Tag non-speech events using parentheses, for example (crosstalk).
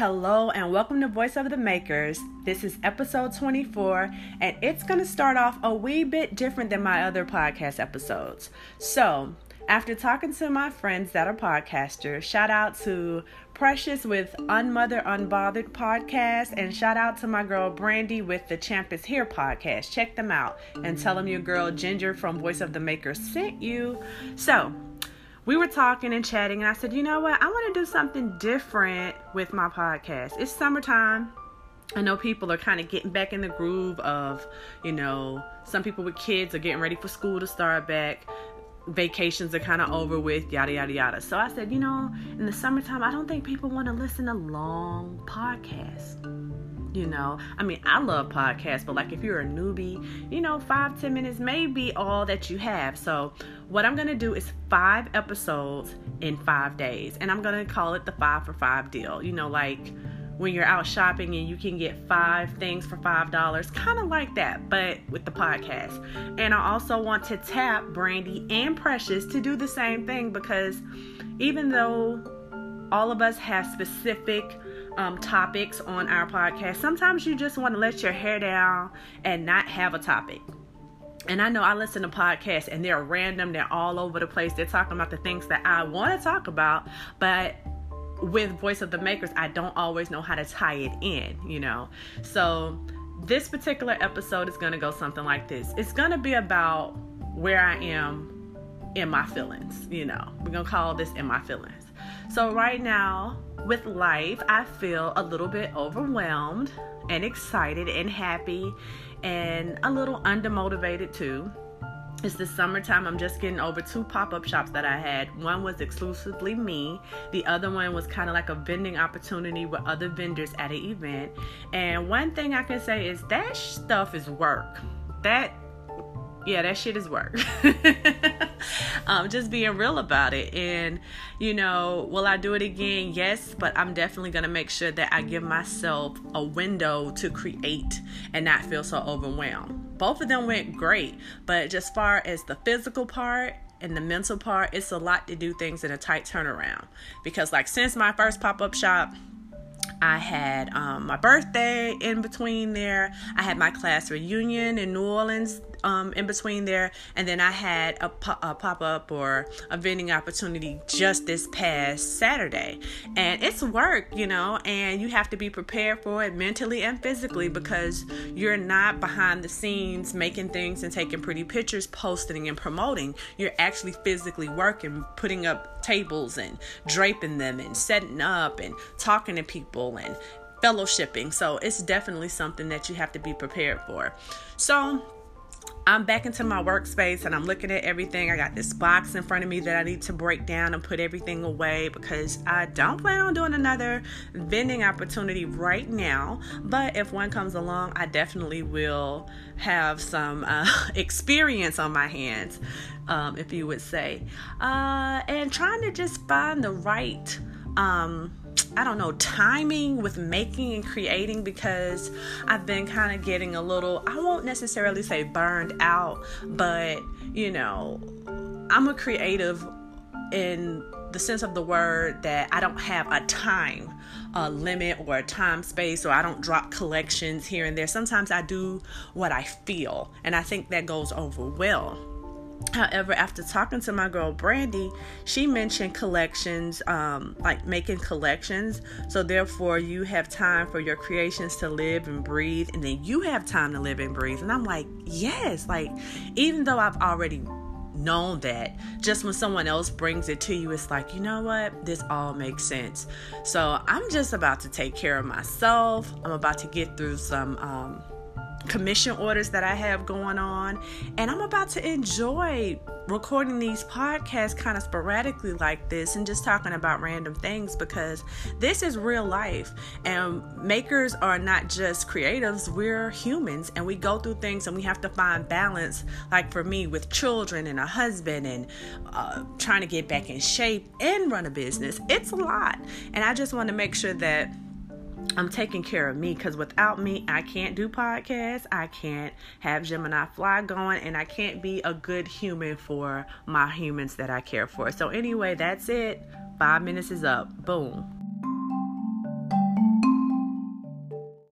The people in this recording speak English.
Hello, and welcome to Voice of the Makers. This is episode 24, and it's going to start off a wee bit different than my other podcast episodes. So, after talking to my friends that are podcasters, shout out to Precious with Unmother Unbothered podcast, and shout out to my girl Brandy with the Champ is Here podcast. Check them out and tell them your girl Ginger from Voice of the Makers sent you. So, we were talking and chatting, and I said, you know what? I want to do something different with my podcast. It's summertime. I know people are kind of getting back in the groove of, you know, some people with kids are getting ready for school to start back. Vacations are kind of over with, yada, yada, yada. So I said, you know, in the summertime, I don't think people want to listen to long podcasts you know i mean i love podcasts but like if you're a newbie you know five ten minutes may be all that you have. So what i'm gonna do is five episodes in five days and i'm gonna call it the five for five deal. You know like when you're out shopping and you can get five things for five dollars kind of like that but with the podcast. And i also want to tap brandy and precious to do the same thing because even though all of us have specific um, topics on our podcast. Sometimes you just want to let your hair down and not have a topic. And I know I listen to podcasts and they're random, they're all over the place. They're talking about the things that I want to talk about, but with Voice of the Makers, I don't always know how to tie it in, you know. So, this particular episode is going to go something like this it's going to be about where I am in my feelings, you know. We're going to call this in my feelings. So, right now, with life, I feel a little bit overwhelmed and excited and happy and a little undermotivated too. It's the summertime. I'm just getting over two pop up shops that I had. One was exclusively me, the other one was kind of like a vending opportunity with other vendors at an event. And one thing I can say is that stuff is work. That yeah, that shit is work. (laughs) um, just being real about it. And, you know, will I do it again? Yes, but I'm definitely going to make sure that I give myself a window to create and not feel so overwhelmed. Both of them went great, but just far as the physical part, and the mental part, it's a lot to do things in a tight turnaround. Because, like, since my first pop up shop, I had um, my birthday in between there. I had my class reunion in New Orleans um, in between there, and then I had a, a pop up or a vending opportunity just this past Saturday. And it's work, you know, and you have to be prepared for it mentally and physically because you're not behind the scenes making things and taking pretty pictures, posting and promoting. You're actually physically working, putting up tables and draping them and setting up and talking to people and fellowshipping. So it's definitely something that you have to be prepared for. So I'm back into my workspace and I'm looking at everything. I got this box in front of me that I need to break down and put everything away because I don't plan on doing another vending opportunity right now. But if one comes along, I definitely will have some uh, (laughs) experience on my hands, um, if you would say. Uh, and trying to just find the right. Um, I don't know, timing with making and creating because I've been kind of getting a little, I won't necessarily say burned out, but you know, I'm a creative in the sense of the word that I don't have a time a limit or a time space or I don't drop collections here and there. Sometimes I do what I feel, and I think that goes over well. However, after talking to my girl Brandy, she mentioned collections, um, like making collections. So, therefore, you have time for your creations to live and breathe, and then you have time to live and breathe. And I'm like, yes, like, even though I've already known that, just when someone else brings it to you, it's like, you know what, this all makes sense. So, I'm just about to take care of myself. I'm about to get through some, um, commission orders that I have going on. And I'm about to enjoy recording these podcasts kind of sporadically like this and just talking about random things because this is real life. And makers are not just creatives, we're humans and we go through things and we have to find balance. Like for me, with children and a husband and uh, trying to get back in shape and run a business, it's a lot. And I just want to make sure that I'm taking care of me because without me, I can't do podcasts. I can't have Gemini Fly going, and I can't be a good human for my humans that I care for. So, anyway, that's it. Five minutes is up. Boom.